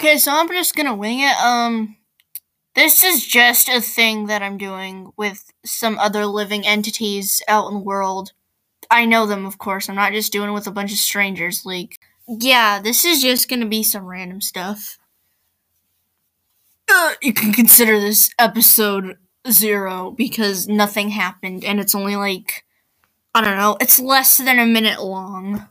Okay, so I'm just gonna wing it. Um, this is just a thing that I'm doing with some other living entities out in the world. I know them, of course. I'm not just doing it with a bunch of strangers. Like, yeah, this is just gonna be some random stuff. Uh, you can consider this episode zero because nothing happened and it's only like, I don't know, it's less than a minute long.